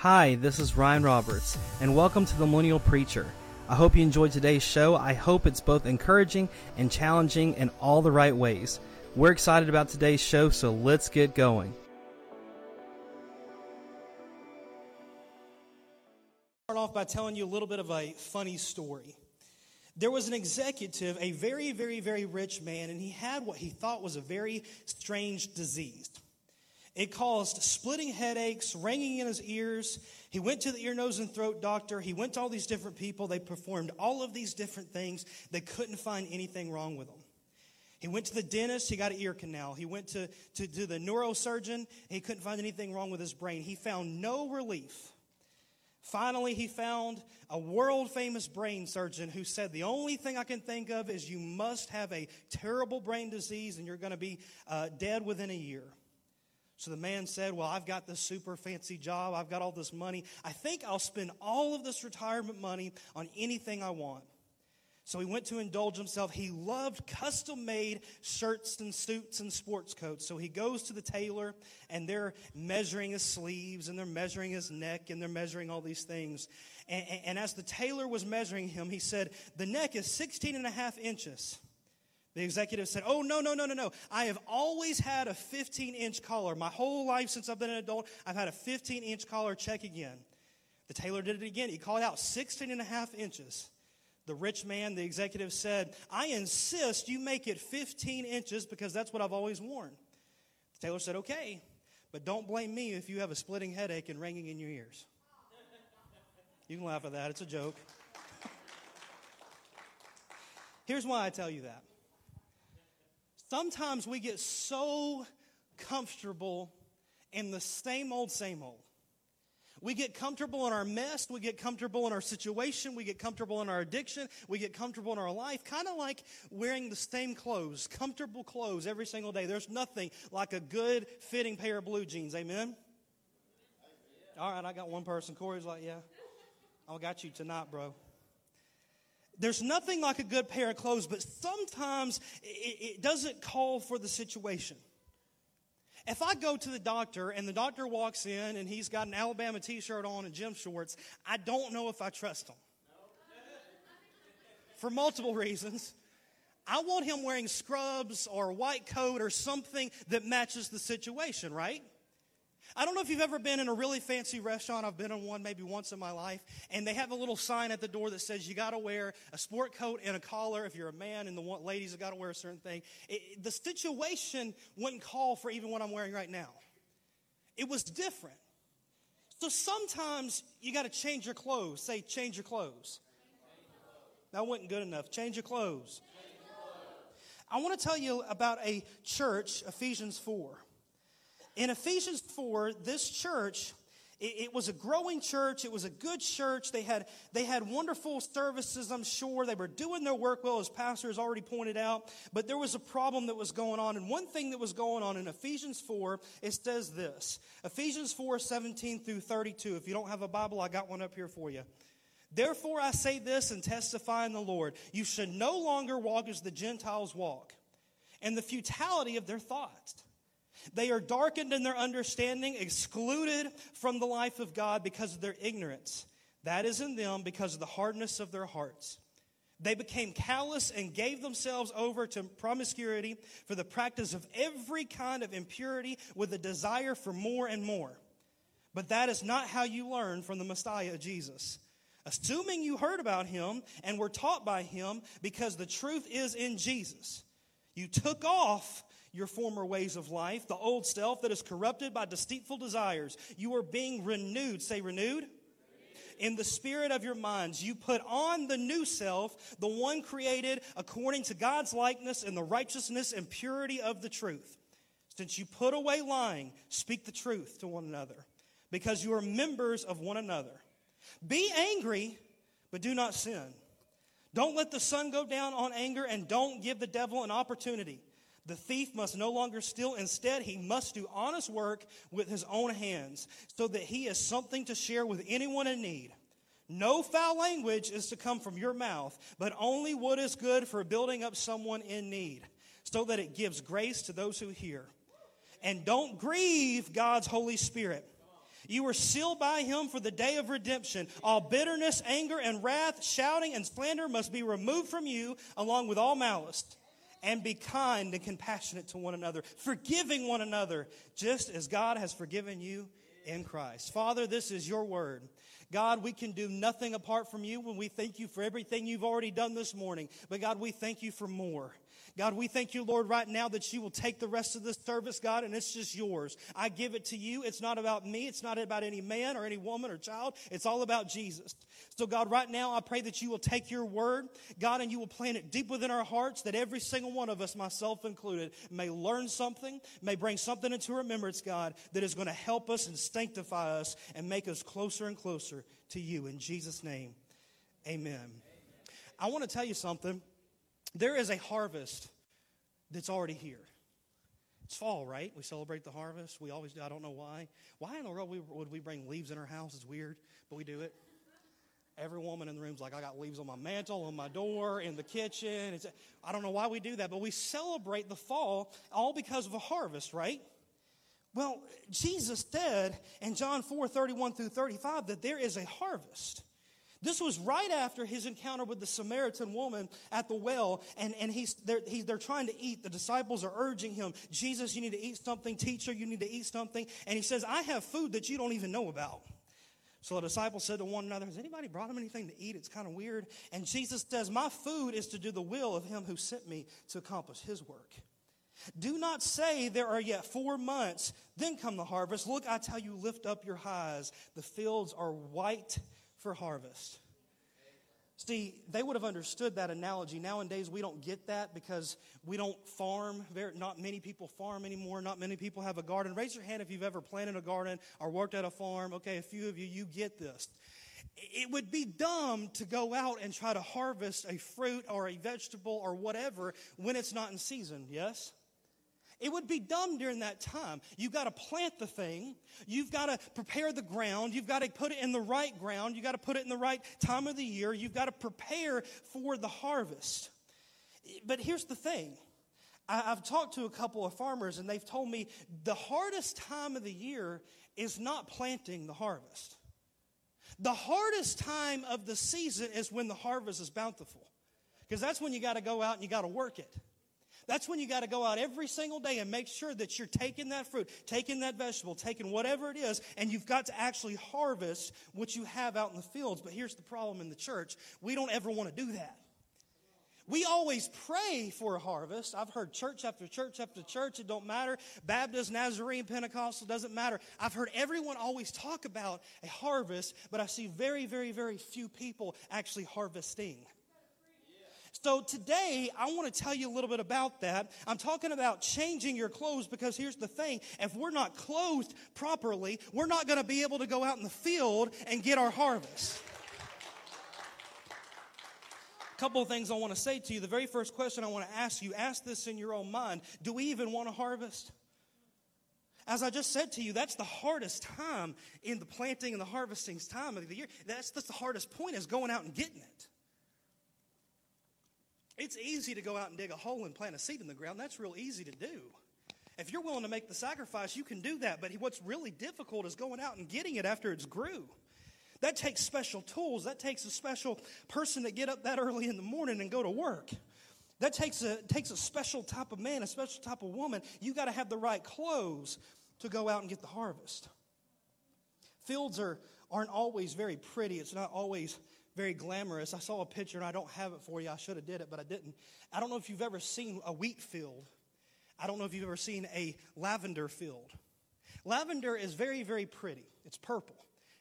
Hi, this is Ryan Roberts, and welcome to the Millennial Preacher. I hope you enjoyed today's show. I hope it's both encouraging and challenging in all the right ways. We're excited about today's show, so let's get going. Start off by telling you a little bit of a funny story. There was an executive, a very, very, very rich man, and he had what he thought was a very strange disease. It caused splitting headaches, ringing in his ears. He went to the ear, nose, and throat doctor. He went to all these different people. They performed all of these different things. They couldn't find anything wrong with him. He went to the dentist. He got an ear canal. He went to, to, to the neurosurgeon. He couldn't find anything wrong with his brain. He found no relief. Finally, he found a world famous brain surgeon who said, The only thing I can think of is you must have a terrible brain disease and you're going to be uh, dead within a year. So the man said, Well, I've got this super fancy job. I've got all this money. I think I'll spend all of this retirement money on anything I want. So he went to indulge himself. He loved custom made shirts and suits and sports coats. So he goes to the tailor and they're measuring his sleeves and they're measuring his neck and they're measuring all these things. And, and, as the tailor was measuring him, he said, The neck is 16 and a half inches. The executive said, Oh, no, no, no, no, no. I have always had a 15 inch collar. My whole life since I've been an adult, I've had a 15 inch collar. Check again. The tailor did it again. He called out 16 and a half inches. The rich man, the executive said, I insist you make it 15 inches because that's what I've always worn. The tailor said, Okay, but don't blame me if you have a splitting headache and ringing in your ears. You can laugh at that, it's a joke. Here's why I tell you that. Sometimes we get so comfortable in the same old, same old. We get comfortable in our mess. We get comfortable in our situation. We get comfortable in our addiction. We get comfortable in our life. Kind of like wearing the same clothes, comfortable clothes every single day. There's nothing like a good fitting pair of blue jeans. Amen? All right, I got one person. Corey's like, yeah, I got you tonight, bro. There's nothing like a good pair of clothes, but sometimes it, it doesn't call for the situation. If I go to the doctor and the doctor walks in and he's got an Alabama t shirt on and gym shorts, I don't know if I trust him. For multiple reasons. I want him wearing scrubs or a white coat or something that matches the situation, right? I don't know if you've ever been in a really fancy restaurant. I've been in one maybe once in my life. And they have a little sign at the door that says you got to wear a sport coat and a collar if you're a man, and the ladies have got to wear a certain thing. It, the situation wouldn't call for even what I'm wearing right now. It was different. So sometimes you got to change your clothes. Say, change your clothes. That wasn't good enough. Change your clothes. I want to tell you about a church, Ephesians 4 in Ephesians 4, this church, it, was a growing church. It was a good church. They had, they had wonderful services, I'm sure. They were doing their work well, as Pastor has already pointed out. But there was a problem that was going on. And one thing that was going on in Ephesians 4, it says this Ephesians 4 17 through 32. If you don't have a Bible, I got one up here for you. Therefore, I say this and testify in the Lord you should no longer walk as the Gentiles walk, and the futility of their thoughts. They are darkened in their understanding, excluded from the life of God because of their ignorance. That is in them because of the hardness of their hearts. They became callous and gave themselves over to promiscuity for the practice of every kind of impurity with a desire for more and more. But that is not how you learn from the Messiah, Jesus. Assuming you heard about him and were taught by him because the truth is in Jesus. You took off your former ways of life, the old self that is corrupted by deceitful desires. You are being renewed. Say, renewed. In the spirit of your minds, you put on the new self, the one created according to God's likeness in the righteousness and purity of the truth. Since you put away lying, speak the truth to one another, because you are members of one another. Be angry, but do not sin. Don't let the sun go down on anger, and don't give the devil an opportunity. The thief must no longer steal. Instead, he must do honest work with his own hands so that he has something to share with anyone in need. No foul language is to come from your mouth, but only what is good for building up someone in need, so that it gives grace to those who hear. And don't grieve God's Holy Spirit. You were sealed by him for the day of redemption. All bitterness, anger, and wrath, shouting, and slander must be removed from you, along with all malice. And be kind and compassionate to one another, forgiving one another, just as God has forgiven you in Christ. Father, this is your word. God, we can do nothing apart from you when we thank you for everything you've already done this morning. But God, we thank you for more. God, we thank you, Lord, right now that you will take the rest of this service, God, and it's just yours. I give it to you. It's not about me. It's not about any man or any woman or child. It's all about Jesus. So, God, right now, I pray that you will take your word, God, and you will plant it deep within our hearts that every single one of us, myself included, may learn something, may bring something into remembrance, God, that is going to help us and sanctify us and make us closer and closer to you. In Jesus' name, amen. I want to tell you something. There is a harvest that's already here. It's fall, right? We celebrate the harvest. We always do. I don't know why. Why in the world would we bring leaves in our house? It's weird, but we do it. Every woman in the room's like, I got leaves on my mantle, on my door, in the kitchen. It's, I don't know why we do that, but we celebrate the fall all because of a harvest, right? Well, Jesus said in John 4 31 through 35 that there is a harvest. This was right after his encounter with the Samaritan woman at the well, and, and he's, they're, he, they're trying to eat. The disciples are urging him, Jesus, you need to eat something. Teacher, you need to eat something. And he says, I have food that you don't even know about. So the disciples said to one another, Has anybody brought him anything to eat? It's kind of weird. And Jesus says, My food is to do the will of him who sent me to accomplish his work. Do not say there are yet four months, then come the harvest. Look, I tell you, lift up your eyes. The fields are white for harvest. See, they would have understood that analogy. Nowadays, we don't get that because we don't farm. Not many people farm anymore. Not many people have a garden. Raise your hand if you've ever planted a garden or worked at a farm. Okay, a few of you, you get this. It would be dumb to go out and try to harvest a fruit or a vegetable or whatever when it's not in season, yes? It would be dumb during that time. You've got to plant the thing. You've got to prepare the ground. You've got to put it in the right ground. You've got to put it in the right time of the year. You've got to prepare for the harvest. But here's the thing. I've talked to a couple of farmers and they've told me the hardest time of the year is not planting the harvest. The hardest time of the season is when the harvest is bountiful. Because that's when you got to go out and you got to work it. That's when you got to go out every single day and make sure that you're taking that fruit, taking that vegetable, taking whatever it is, and you've got to actually harvest what you have out in the fields. But here's the problem in the church we don't ever want to do that. We always pray for a harvest. I've heard church after church after church. It don't matter. Baptist, Nazarene, Pentecostal, doesn't matter. I've heard everyone always talk about a harvest, but I see very, very, very few people actually harvesting. So today, I want to tell you a little bit about that. I'm talking about changing your clothes because here's the thing. If we're not clothed properly, we're not going to be able to go out in the field and get our harvest. A couple of things I want to say to you. The very first question I want to ask you, ask this in your own mind. Do we even want to harvest? As I just said to you, that's the hardest time in the planting and the harvesting time of the year. That's, that's the hardest point is going out and getting it. It's easy to go out and dig a hole and plant a seed in the ground. That's real easy to do. If you're willing to make the sacrifice, you can do that. But what's really difficult is going out and getting it after it's grew. That takes special tools. That takes a special person to get up that early in the morning and go to work. That takes a, takes a special type of man, a special type of woman. You got to have the right clothes to go out and get the harvest. Fields are, aren't always very pretty. It's not always very glamorous. I saw a picture and I don't have it for you. I should have did it, but I didn't. I don't know if you've ever seen a wheat field. I don't know if you've ever seen a lavender field. Lavender is very, very pretty. It's purple.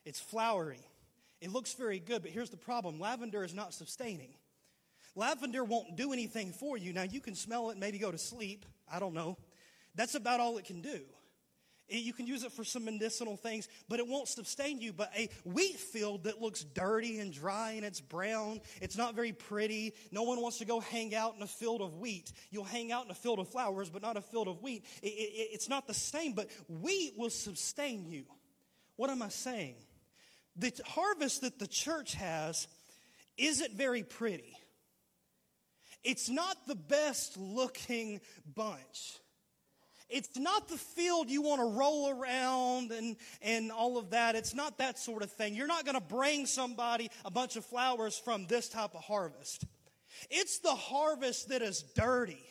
It's flowery. It looks very good, but here's the problem lavender is not sustaining. Lavender won't do anything for you. Now, you can smell it, maybe go to sleep. I don't know. That's about all it can do. You can use it for some medicinal things, but it won't sustain you. But a wheat field that looks dirty and dry and it's brown, it's not very pretty. No one wants to go hang out in a field of wheat. You'll hang out in a field of flowers, but not a field of wheat. It, it, it's not the same, but wheat will sustain you. What am I saying? The harvest that the church has isn't very pretty. It's not the best looking bunch. It's not the field you want to roll around and, and all of that. It's not that sort of thing. You're not going to bring somebody a bunch of flowers from this type of harvest. It's the harvest that is dirty.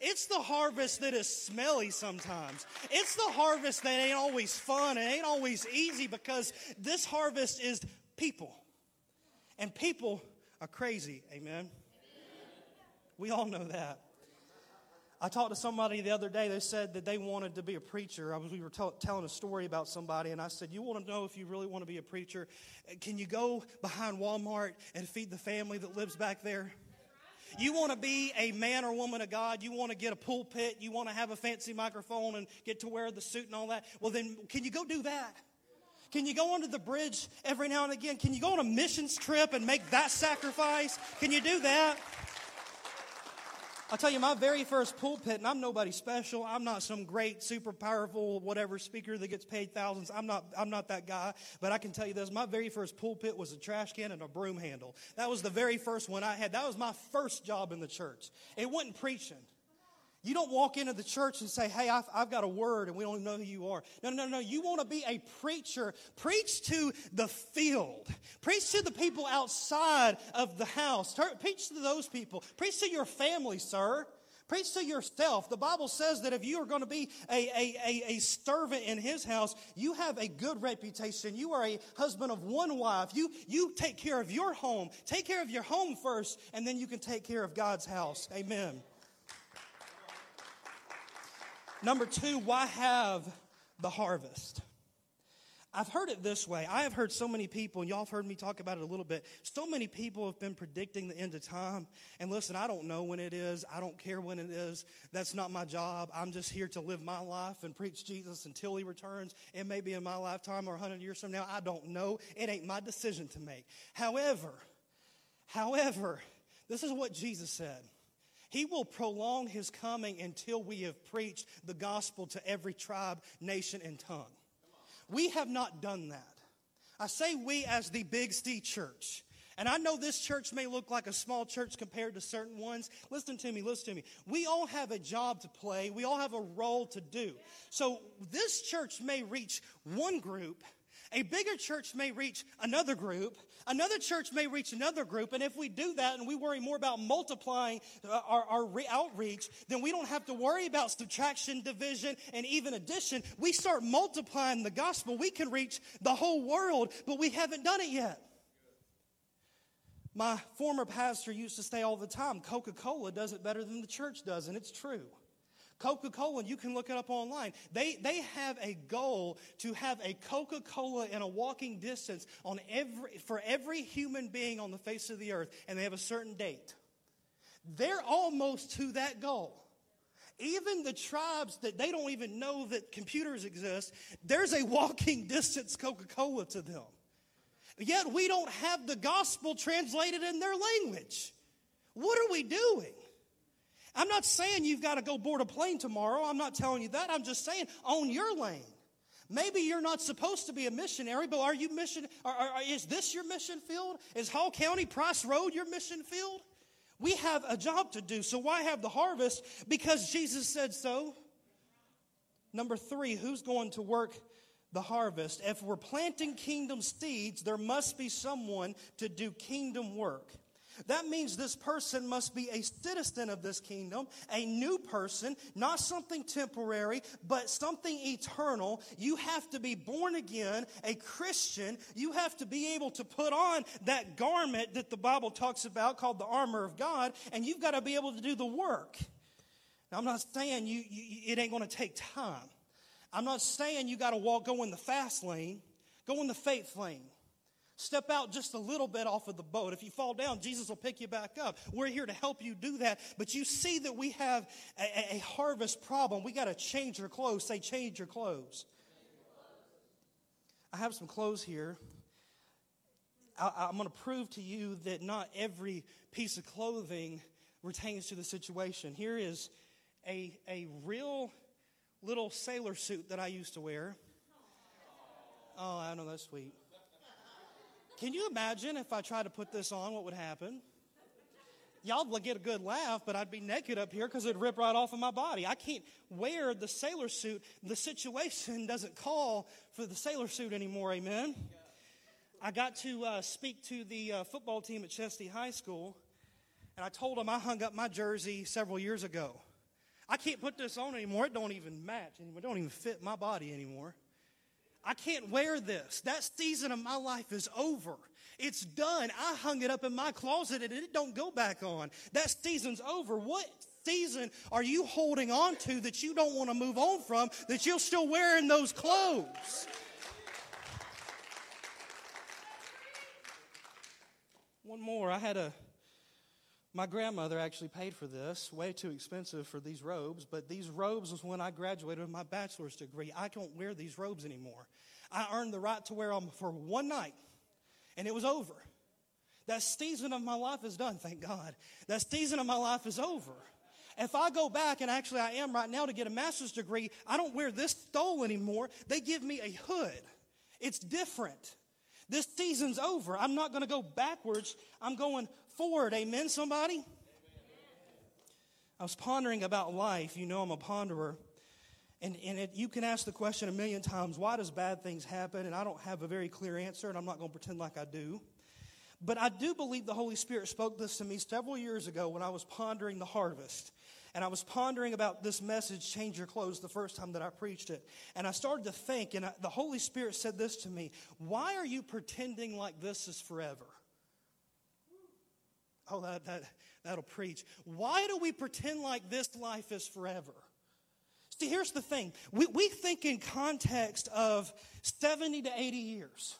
It's the harvest that is smelly sometimes. It's the harvest that ain't always fun and ain't always easy because this harvest is people. And people are crazy. Amen. We all know that. I talked to somebody the other day. They said that they wanted to be a preacher. I was, we were t- telling a story about somebody, and I said, "You want to know if you really want to be a preacher? Can you go behind Walmart and feed the family that lives back there?" You want to be a man or woman of God. You want to get a pulpit. You want to have a fancy microphone and get to wear the suit and all that. Well, then, can you go do that? Can you go under the bridge every now and again? Can you go on a missions trip and make that sacrifice? Can you do that? I'll tell you, my very first pulpit, and I'm nobody special. I'm not some great, super powerful, whatever speaker that gets paid thousands. I'm not, I'm not that guy. But I can tell you this my very first pulpit was a trash can and a broom handle. That was the very first one I had. That was my first job in the church. It wasn't preaching. You don't walk into the church and say, Hey, I've, I've, got a word and we don't know who you are. No, no, no. You want to be a preacher. Preach to the field. Preach to the people outside of the house. Preach to those people. Preach to your family, sir. Preach to yourself. The Bible says that if you are going to be a, a, a, a, servant in his house, you have a good reputation. You are a husband of one wife. You, you take care of your home. Take care of your home first, and then you can take care of God's house. Amen. Number two, why have the harvest? I've heard it this way. I have heard so many people, and y'all have heard me talk about it a little bit. So many people have been predicting the end of time. And listen, I don't know when it is. I don't care when it is. That's not my job. I'm just here to live my life and preach Jesus until he returns. It may be in my lifetime or 100 years from now. I don't know. It ain't my decision to make. However, however, this is what Jesus said. He will prolong his coming until we have preached the gospel to every tribe, nation, and tongue. We have not done that. I say we as the Big C church. And I know this church may look like a small church compared to certain ones. Listen to me, listen to me. We all have a job to play, we all have a role to do. So this church may reach one group, a bigger church may reach another group, another church may reach another group, and if we do that and we worry more about multiplying uh, our, our re- outreach, then we don't have to worry about subtraction, division, and even addition. We start multiplying the gospel. We can reach the whole world, but we haven't done it yet. My former pastor used to say all the time Coca Cola does it better than the church does, and it's true. Coca Cola, you can look it up online. They, they have a goal to have a Coca Cola in a walking distance on every, for every human being on the face of the earth, and they have a certain date. They're almost to that goal. Even the tribes that they don't even know that computers exist, there's a walking distance Coca Cola to them. Yet we don't have the gospel translated in their language. What are we doing? I'm not saying you've got to go board a plane tomorrow. I'm not telling you that. I'm just saying own your lane. Maybe you're not supposed to be a missionary, but are you mission? Are, are, is this your mission field? Is Hall County Price Road your mission field? We have a job to do. So why have the harvest? Because Jesus said so. Number three, who's going to work the harvest? If we're planting kingdom seeds, there must be someone to do kingdom work. That means this person must be a citizen of this kingdom, a new person, not something temporary, but something eternal. You have to be born again, a Christian. You have to be able to put on that garment that the Bible talks about called the armor of God, and you've got to be able to do the work. Now, I'm not saying you, you it ain't going to take time. I'm not saying you got to walk, go in the fast lane, go in the faith lane. Step out just a little bit off of the boat. If you fall down, Jesus will pick you back up. We're here to help you do that. But you see that we have a, a harvest problem. We got to change your clothes. Say, change your clothes. I have some clothes here. I, am going to prove to you that not every piece of clothing retains to the situation. Here is a, a real little sailor suit that I used to wear. Oh, I know that's sweet. Can you imagine if I tried to put this on, what would happen? y'all would get a good laugh, but I'd be naked up here because it'd rip right off of my body. I can't wear the sailor suit. The situation doesn't call for the sailor suit anymore, amen? I got to uh, speak to the uh, football team at Chesty High School, and I told them I hung up my jersey several years ago. I can't put this on anymore. It don't even match anymore. It don't even fit my body anymore. I can't wear this. That season of my life is over. It's done. I hung it up in my closet and it don't go back on. That season's over. What season are you holding on to that you don't want to move on from, that you're still wearing those clothes? One more. I had a, my grandmother actually paid for this, way too expensive for these robes, but these robes was when I graduated with my bachelor's degree. I don't wear these robes anymore. I earned the right to wear them for one night, and it was over. That season of my life is done, thank God. That season of my life is over. If I go back, and actually I am right now to get a master's degree, I don't wear this stole anymore. They give me a hood. It's different. This season's over. I'm not going to go backwards. I'm going forward. Amen, somebody? Amen. I was pondering about life. You know, I'm a ponderer. And, and it, you can ask the question a million times why does bad things happen? And I don't have a very clear answer, and I'm not going to pretend like I do. But I do believe the Holy Spirit spoke this to me several years ago when I was pondering the harvest. And I was pondering about this message, Change Your Clothes, the first time that I preached it. And I started to think, and I, the Holy Spirit said this to me Why are you pretending like this is forever? Oh, that, that, that'll preach. Why do we pretend like this life is forever? See, here's the thing we, we think in context of 70 to 80 years.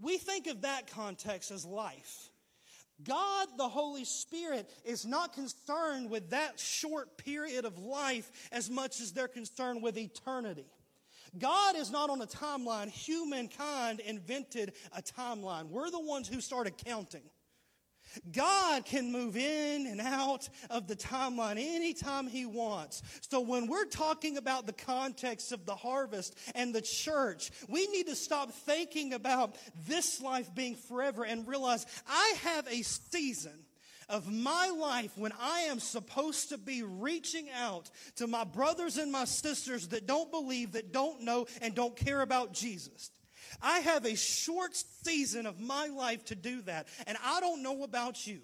We think of that context as life. God, the Holy Spirit, is not concerned with that short period of life as much as they're concerned with eternity. God is not on a timeline. Humankind invented a timeline. We're the ones who started counting. God can move in and out of the timeline anytime He wants. So when we're talking about the context of the harvest and the church, we need to stop thinking about this life being forever and realize I have a season of my life when I am supposed to be reaching out to my brothers and my sisters that don't believe, that don't know, and don't care about Jesus. I have a short season of my life to do that. And I don't know about you,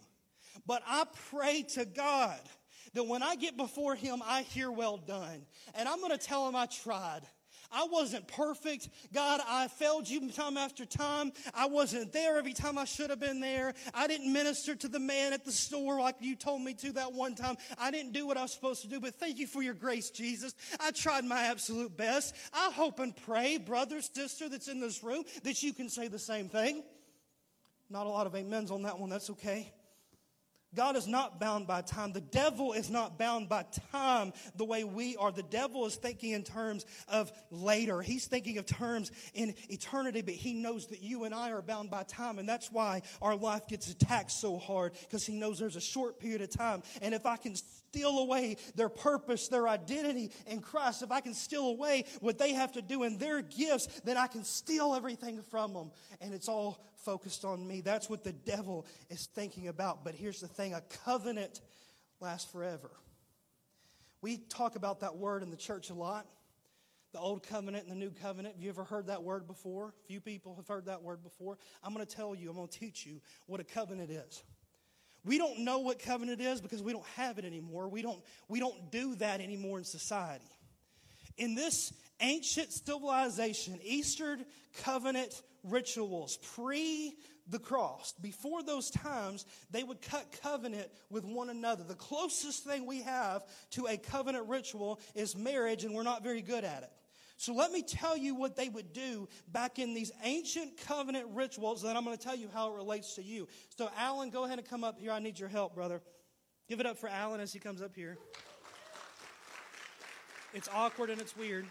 but I pray to God that when I get before Him, I hear well done. And I'm going to tell Him I tried. I wasn't perfect. God, I failed you time after time. I wasn't there every time I should have been there. I didn't minister to the man at the store like you told me to that one time. I didn't do what I was supposed to do, but thank you for your grace, Jesus. I tried my absolute best. I hope and pray, brother, sister that's in this room, that you can say the same thing. Not a lot of amens on that one. That's okay. God is not bound by time. The devil is not bound by time the way we are. The devil is thinking in terms of later. He's thinking of terms in eternity, but he knows that you and I are bound by time. And that's why our life gets attacked so hard because he knows there's a short period of time. And if I can steal away their purpose, their identity in Christ, if I can steal away what they have to do in their gifts, then I can steal everything from them. And it's all focused on me. That's what the devil is thinking about. But here's the thing a covenant lasts forever. We talk about that word in the church a lot the old covenant and the new covenant. Have you ever heard that word before? Few people have heard that word before. I'm going to tell you, I'm going to teach you what a covenant is. We don't know what covenant is because we don't have it anymore. We don't, we don't do that anymore in society. In this ancient civilization, Eastern covenant rituals pre the cross. Before those times, they would cut covenant with one another. The closest thing we have to a covenant ritual is marriage, and we're not very good at it. So let me tell you what they would do back in these ancient covenant rituals, and then I'm going to tell you how it relates to you. So, Alan, go ahead and come up here. I need your help, brother. Give it up for Alan as he comes up here. It's awkward and it's weird.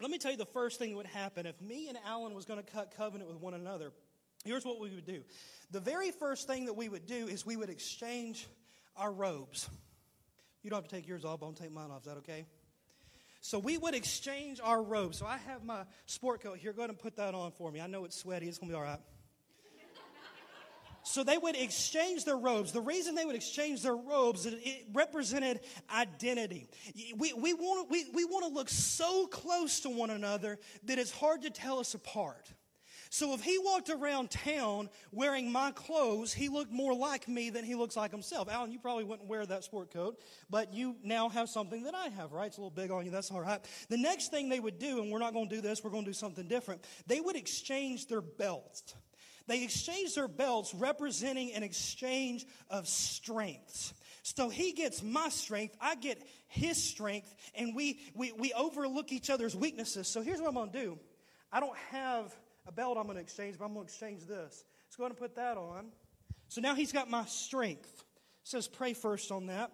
Let me tell you the first thing that would happen if me and Alan was going to cut covenant with one another. Here's what we would do. The very first thing that we would do is we would exchange our robes. You don't have to take yours off, but I'll take mine off. Is that okay? So we would exchange our robes. So I have my sport coat here. Go ahead and put that on for me. I know it's sweaty. It's going to be all right. So they would exchange their robes. The reason they would exchange their robes, it, it represented identity. We, we, want, we, we want to look so close to one another that it's hard to tell us apart. So if he walked around town wearing my clothes, he looked more like me than he looks like himself. Alan, you probably wouldn't wear that sport coat, but you now have something that I have, right? It's a little big on you. That's all right. The next thing they would do, and we're not going to do this, we're going to do something different. They would exchange their belts. They exchange their belts, representing an exchange of strengths. So he gets my strength, I get his strength, and we, we, we overlook each other's weaknesses. So here's what I'm going to do I don't have a belt I'm going to exchange, but I'm going to exchange this. Let's go ahead and put that on. So now he's got my strength. It says pray first on that.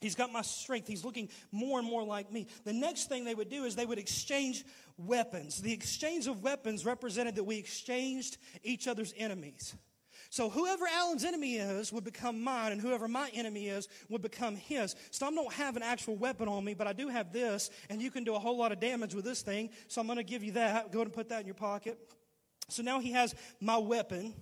He's got my strength. He's looking more and more like me. The next thing they would do is they would exchange weapons. The exchange of weapons represented that we exchanged each other's enemies. So whoever Alan's enemy is would become mine, and whoever my enemy is would become his. So I don't have an actual weapon on me, but I do have this, and you can do a whole lot of damage with this thing. So I'm going to give you that. Go ahead and put that in your pocket. So now he has my weapon.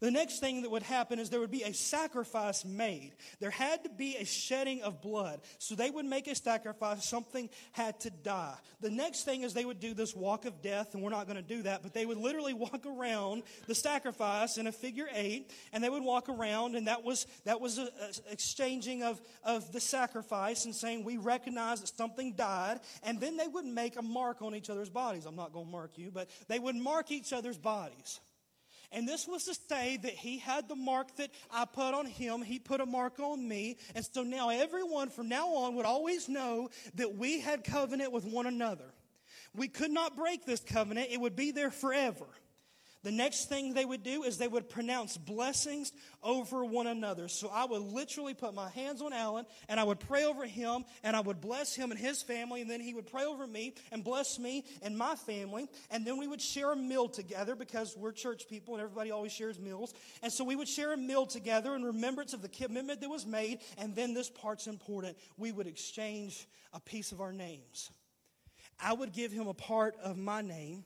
The next thing that would happen is there would be a sacrifice made. There had to be a shedding of blood. So they would make a sacrifice. Something had to die. The next thing is they would do this walk of death, and we're not going to do that, but they would literally walk around the sacrifice in a figure eight, and they would walk around, and that was, that was an exchanging of, of the sacrifice and saying, We recognize that something died, and then they would make a mark on each other's bodies. I'm not going to mark you, but they would mark each other's bodies. And this was to say that he had the mark that I put on him, he put a mark on me. And so now everyone from now on would always know that we had covenant with one another. We could not break this covenant, it would be there forever. The next thing they would do is they would pronounce blessings over one another. So I would literally put my hands on Alan and I would pray over him and I would bless him and his family. And then he would pray over me and bless me and my family. And then we would share a meal together because we're church people and everybody always shares meals. And so we would share a meal together in remembrance of the commitment that was made. And then this part's important. We would exchange a piece of our names. I would give him a part of my name.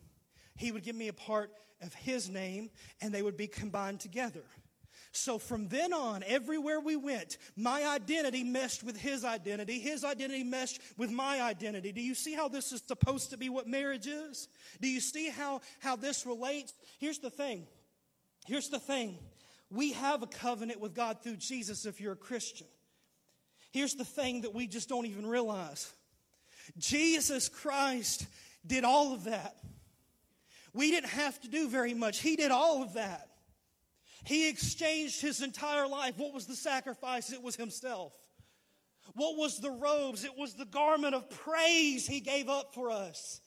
He would give me a part of his name, and they would be combined together. So from then on, everywhere we went, my identity meshed with his identity. His identity meshed with my identity. Do you see how this is supposed to be what marriage is? Do you see how, how this relates? Here's the thing. Here's the thing. We have a covenant with God through Jesus if you're a Christian. Here's the thing that we just don't even realize Jesus Christ did all of that. We didn't have to do very much. He did all of that. He exchanged his entire life. What was the sacrifice? It was himself. What was the robes? It was the garment of praise he gave up for us.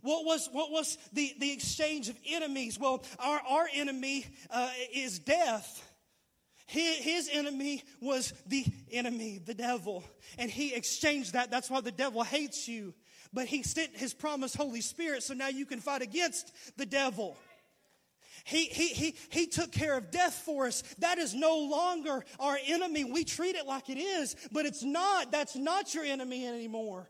What was, what was the, the exchange of enemies? Well, our, our enemy uh, is death. His, his enemy was the enemy, the devil. And he exchanged that. That's why the devil hates you but he sent his promised Holy Spirit so now you can fight against the devil. He, he, he, he took care of death for us. That is no longer our enemy. We treat it like it is, but it's not. That's not your enemy anymore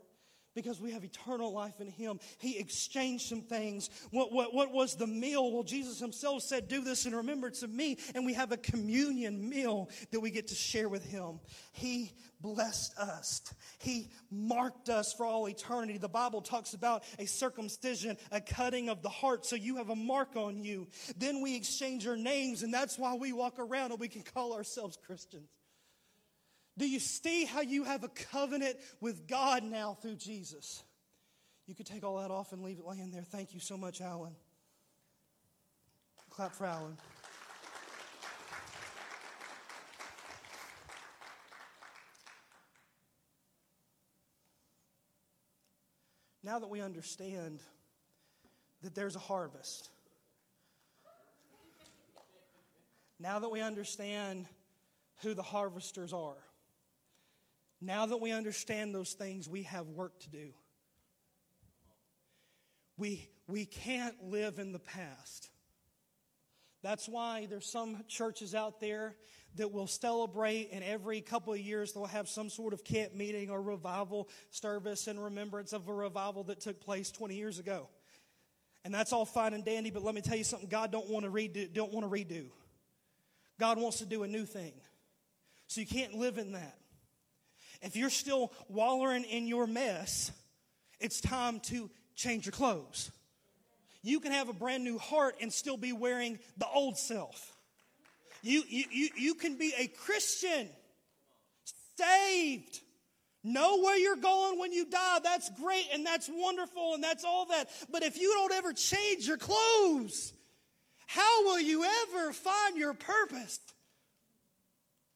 because we have eternal life in him. He exchanged some things. What, what, what was the meal? Well, Jesus himself said, Do this in remembrance of me. And we have a communion meal that we get to share with him. He blessed us, he marked us for all eternity. The Bible talks about a circumcision, a cutting of the heart, so you have a mark on you. Then we exchange our names, and that's why we walk around and we can call ourselves Christians. Do you see how you have a covenant with God now through Jesus? You could take all that off and leave it laying there. Thank you so much, Alan. Clap for Alan. Now that we understand that there's a harvest, now that we understand who the harvesters are, now that we understand those things, we have work to do. We, we can't live in the past. That's why there's some churches out there that will celebrate, and every couple of years they'll have some sort of camp meeting or revival service in remembrance of a revival that took place 20 years ago. And that's all fine and dandy, but let me tell you something God don't want to redo. Don't want to redo. God wants to do a new thing. So you can't live in that. If you're still wallowing in your mess, it's time to change your clothes. You can have a brand new heart and still be wearing the old self. You, you, you, you can be a Christian, saved, know where you're going when you die. That's great and that's wonderful and that's all that. But if you don't ever change your clothes, how will you ever find your purpose?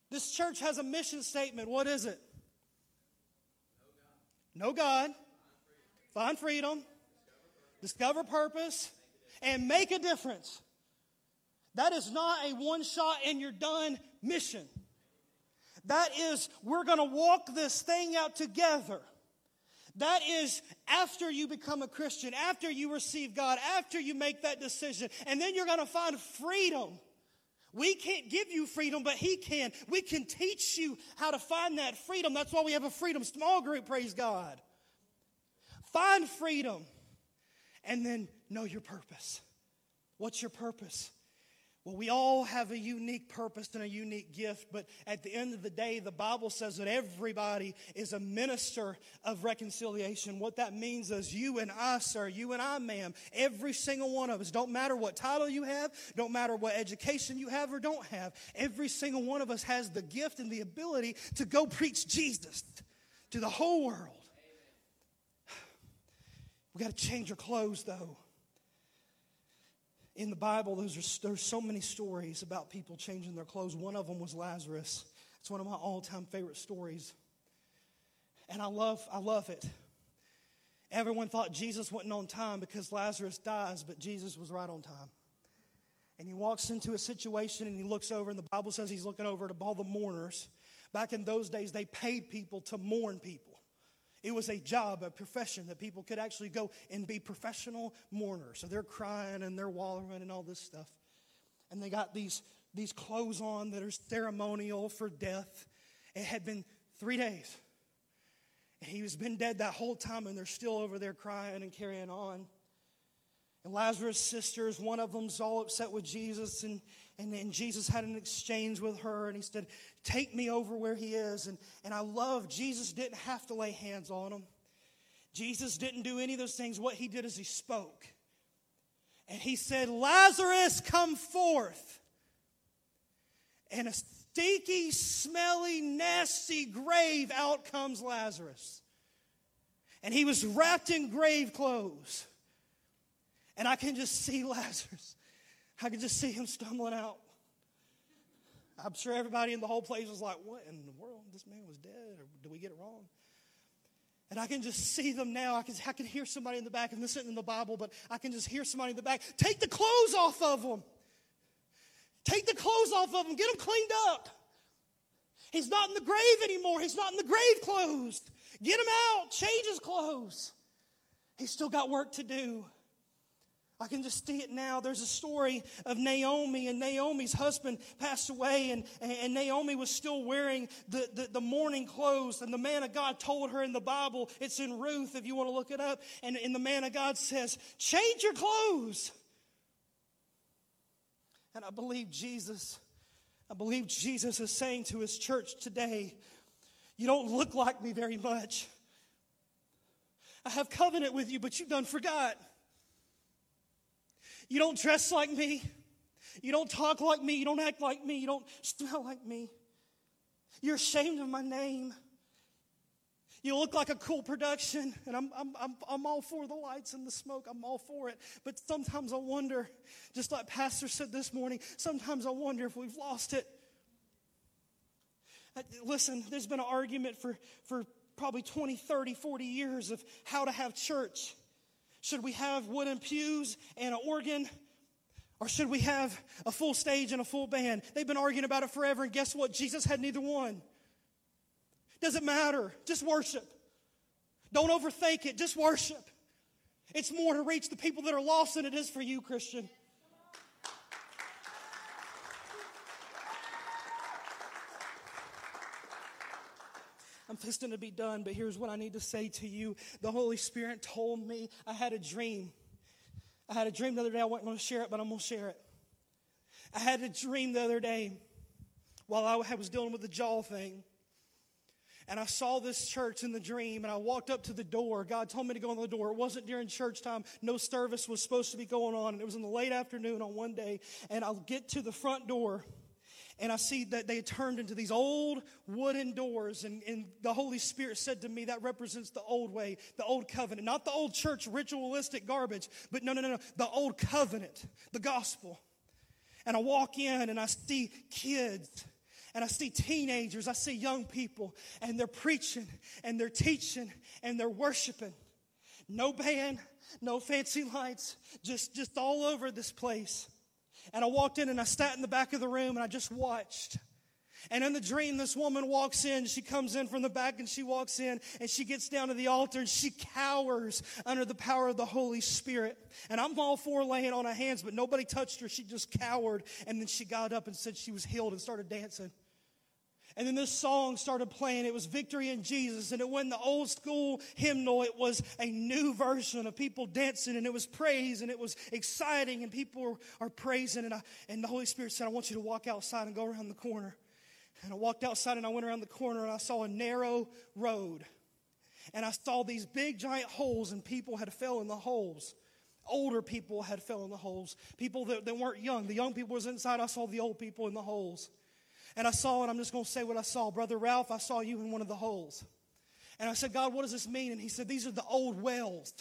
This church has a mission statement. What is it? Know God, find freedom, discover purpose, and make a difference. That is not a one shot and you're done mission. That is, we're going to walk this thing out together. That is after you become a Christian, after you receive God, after you make that decision. And then you're going to find freedom. We can't give you freedom, but He can. We can teach you how to find that freedom. That's why we have a freedom small group, praise God. Find freedom and then know your purpose. What's your purpose? Well, we all have a unique purpose and a unique gift, but at the end of the day, the Bible says that everybody is a minister of reconciliation. What that means is you and I, sir, you and I, ma'am, every single one of us, don't matter what title you have, don't matter what education you have or don't have, every single one of us has the gift and the ability to go preach Jesus to the whole world. We got to change our clothes, though in the Bible, there's, there's so many stories about people changing their clothes. One of them was Lazarus. It's one of my all time favorite stories. And I love, I love it. Everyone thought Jesus wasn't on time because Lazarus dies, but Jesus was right on time. And he walks into a situation and he looks over, and the Bible says he's looking over at all the mourners. Back in those days, they paid people to mourn people. It was a job, a profession that people could actually go and be professional mourners. So they're crying and they're wallowing and all this stuff. And they got these, these clothes on that are ceremonial for death. It had been three days. And he was been dead that whole time, and they're still over there crying and carrying on. And Lazarus' sisters, one of them's all upset with Jesus, and, and, and Jesus had an exchange with her, and he said, Take me over where he is. And, and I love Jesus didn't have to lay hands on him. Jesus didn't do any of those things. What he did is he spoke. And he said, Lazarus, come forth. And a stinky, smelly, nasty grave, out comes Lazarus. And he was wrapped in grave clothes. And I can just see Lazarus. I can just see him stumbling out. I'm sure everybody in the whole place was like, What in the world? This man was dead, or did we get it wrong? And I can just see them now. I can, I can hear somebody in the back, and this isn't in the Bible, but I can just hear somebody in the back. Take the clothes off of them. Take the clothes off of them. Get them cleaned up. He's not in the grave anymore. He's not in the grave clothes. Get him out. Change his clothes. He's still got work to do. I can just see it now. There's a story of Naomi, and Naomi's husband passed away, and, and Naomi was still wearing the, the, the, mourning clothes. And the man of God told her in the Bible, it's in Ruth if you want to look it up, and, and the man of God says, Change your clothes. And I believe Jesus, I believe Jesus is saying to his church today, You don't look like me very much. I have covenant with you, but you've done forgot. You don't dress like me. You don't talk like me. You don't act like me. You don't smell like me. You're ashamed of my name. You look like a cool production, and I'm, I'm, I'm, I'm all for the lights and the smoke. I'm all for it. But sometimes I wonder, just like Pastor said this morning, sometimes I wonder if we've lost it. Uh, listen, there's been an argument for, for probably 20, 30, 40 years of how to have church. Should we have wooden pews and an organ? Or should we have a full stage and a full band? They've been arguing about it forever, and guess what? Jesus had neither one. Doesn't matter. Just worship. Don't overthink it. Just worship. It's more to reach the people that are lost than it is for you, Christian. I'm fisting to be done, but here's what I need to say to you. The Holy Spirit told me I had a dream. I had a dream the other day. I wasn't going to share it, but I'm going to share it. I had a dream the other day, while I was dealing with the jaw thing. And I saw this church in the dream, and I walked up to the door. God told me to go in the door. It wasn't during church time. No service was supposed to be going on. And it was in the late afternoon on one day. And I'll get to the front door, and I see that they had turned into these old wooden doors. And, and the Holy Spirit said to me, that represents the old way, the old covenant. Not the old church ritualistic garbage, but no, no, no, no. The old covenant, the gospel. And I walk in, and I see kids and I see teenagers, I see young people, and they're preaching and they're teaching and they're worshiping. No band, no fancy lights, just, just all over this place. And I walked in and I sat in the back of the room and I just watched. And in the dream, this woman walks in. She comes in from the back and she walks in and she gets down to the altar and she cowers under the power of the Holy Spirit. And I'm all for laying on her hands, but nobody touched her. She just cowered. And then she got up and said she was healed and started dancing. And then this song started playing. It was Victory in Jesus. And it wasn't the old school hymnal. It was a new version of people dancing and it was praise and it was exciting and people are praising. And, I, and the Holy Spirit said, I want you to walk outside and go around the corner. And I walked outside and I went around the corner and I saw a narrow road. And I saw these big giant holes and people had fell in the holes. Older people had fell in the holes. People that, that weren't young. The young people was inside. I saw the old people in the holes. And I saw, it. I'm just going to say what I saw. Brother Ralph, I saw you in one of the holes. And I said, God, what does this mean? And he said, These are the old wells.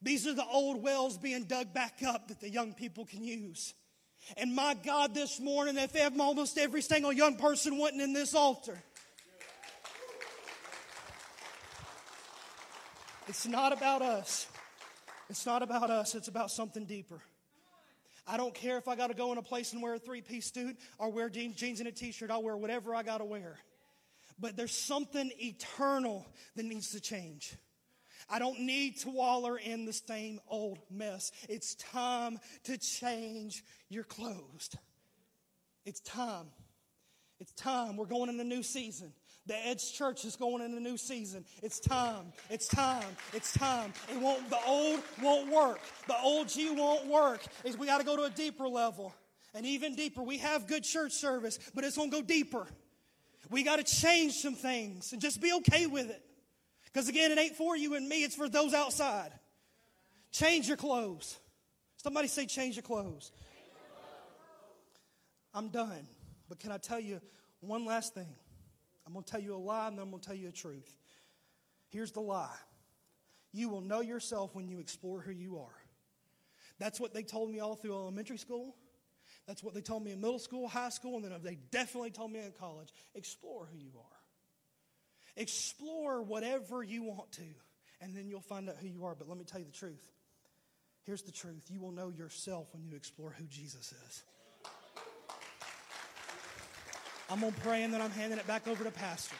These are the old wells being dug back up that the young people can use. And my God, this morning, if almost every single young person wasn't in this altar, it's not about us. It's not about us, it's about something deeper. I don't care if I got to go in a place and wear a three piece suit or wear jeans and a t shirt. I'll wear whatever I got to wear. But there's something eternal that needs to change. I don't need to waller in the same old mess. It's time to change your clothes. It's time. It's time. We're going in a new season. The Edge Church is going in a new season. It's time. It's time. It's time. It won't, the old won't work. The old G won't work. Is we got to go to a deeper level. And even deeper. We have good church service, but it's going to go deeper. We got to change some things and just be okay with it. Because again, it ain't for you and me, it's for those outside. Change your clothes. Somebody say, change your clothes. I'm done. But can I tell you one last thing? I'm going to tell you a lie and then I'm going to tell you a truth. Here's the lie you will know yourself when you explore who you are. That's what they told me all through elementary school. That's what they told me in middle school, high school, and then they definitely told me in college. Explore who you are. Explore whatever you want to, and then you'll find out who you are. But let me tell you the truth. Here's the truth you will know yourself when you explore who Jesus is. I'm going to pray and then I'm handing it back over to Pastor.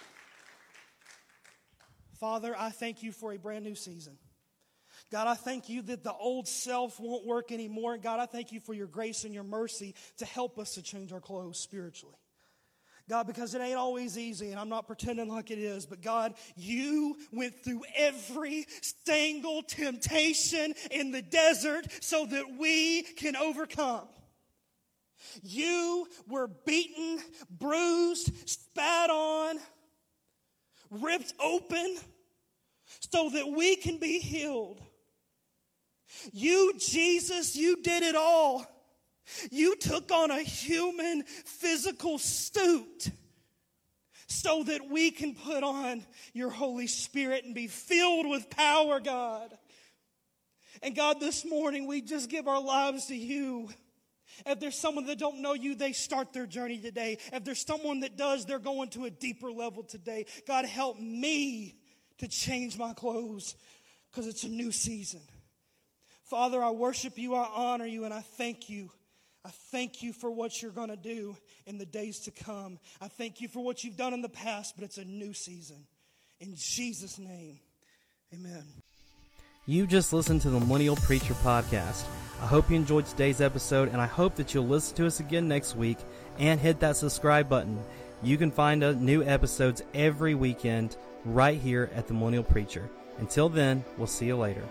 Father, I thank you for a brand new season. God, I thank you that the old self won't work anymore. God, I thank you for your grace and your mercy to help us to change our clothes spiritually. God, because it ain't always easy, and I'm not pretending like it is, but God, you went through every single temptation in the desert so that we can overcome. You were beaten, bruised, spat on, ripped open so that we can be healed. You, Jesus, you did it all. You took on a human physical suit so that we can put on your Holy Spirit and be filled with power, God. And God, this morning we just give our lives to you. If there's someone that don't know you, they start their journey today. If there's someone that does, they're going to a deeper level today. God, help me to change my clothes because it's a new season. Father, I worship you, I honor you, and I thank you. I thank you for what you're going to do in the days to come. I thank you for what you've done in the past, but it's a new season. In Jesus' name, amen. You just listened to the Millennial Preacher Podcast. I hope you enjoyed today's episode, and I hope that you'll listen to us again next week and hit that subscribe button. You can find uh, new episodes every weekend right here at the Millennial Preacher. Until then, we'll see you later.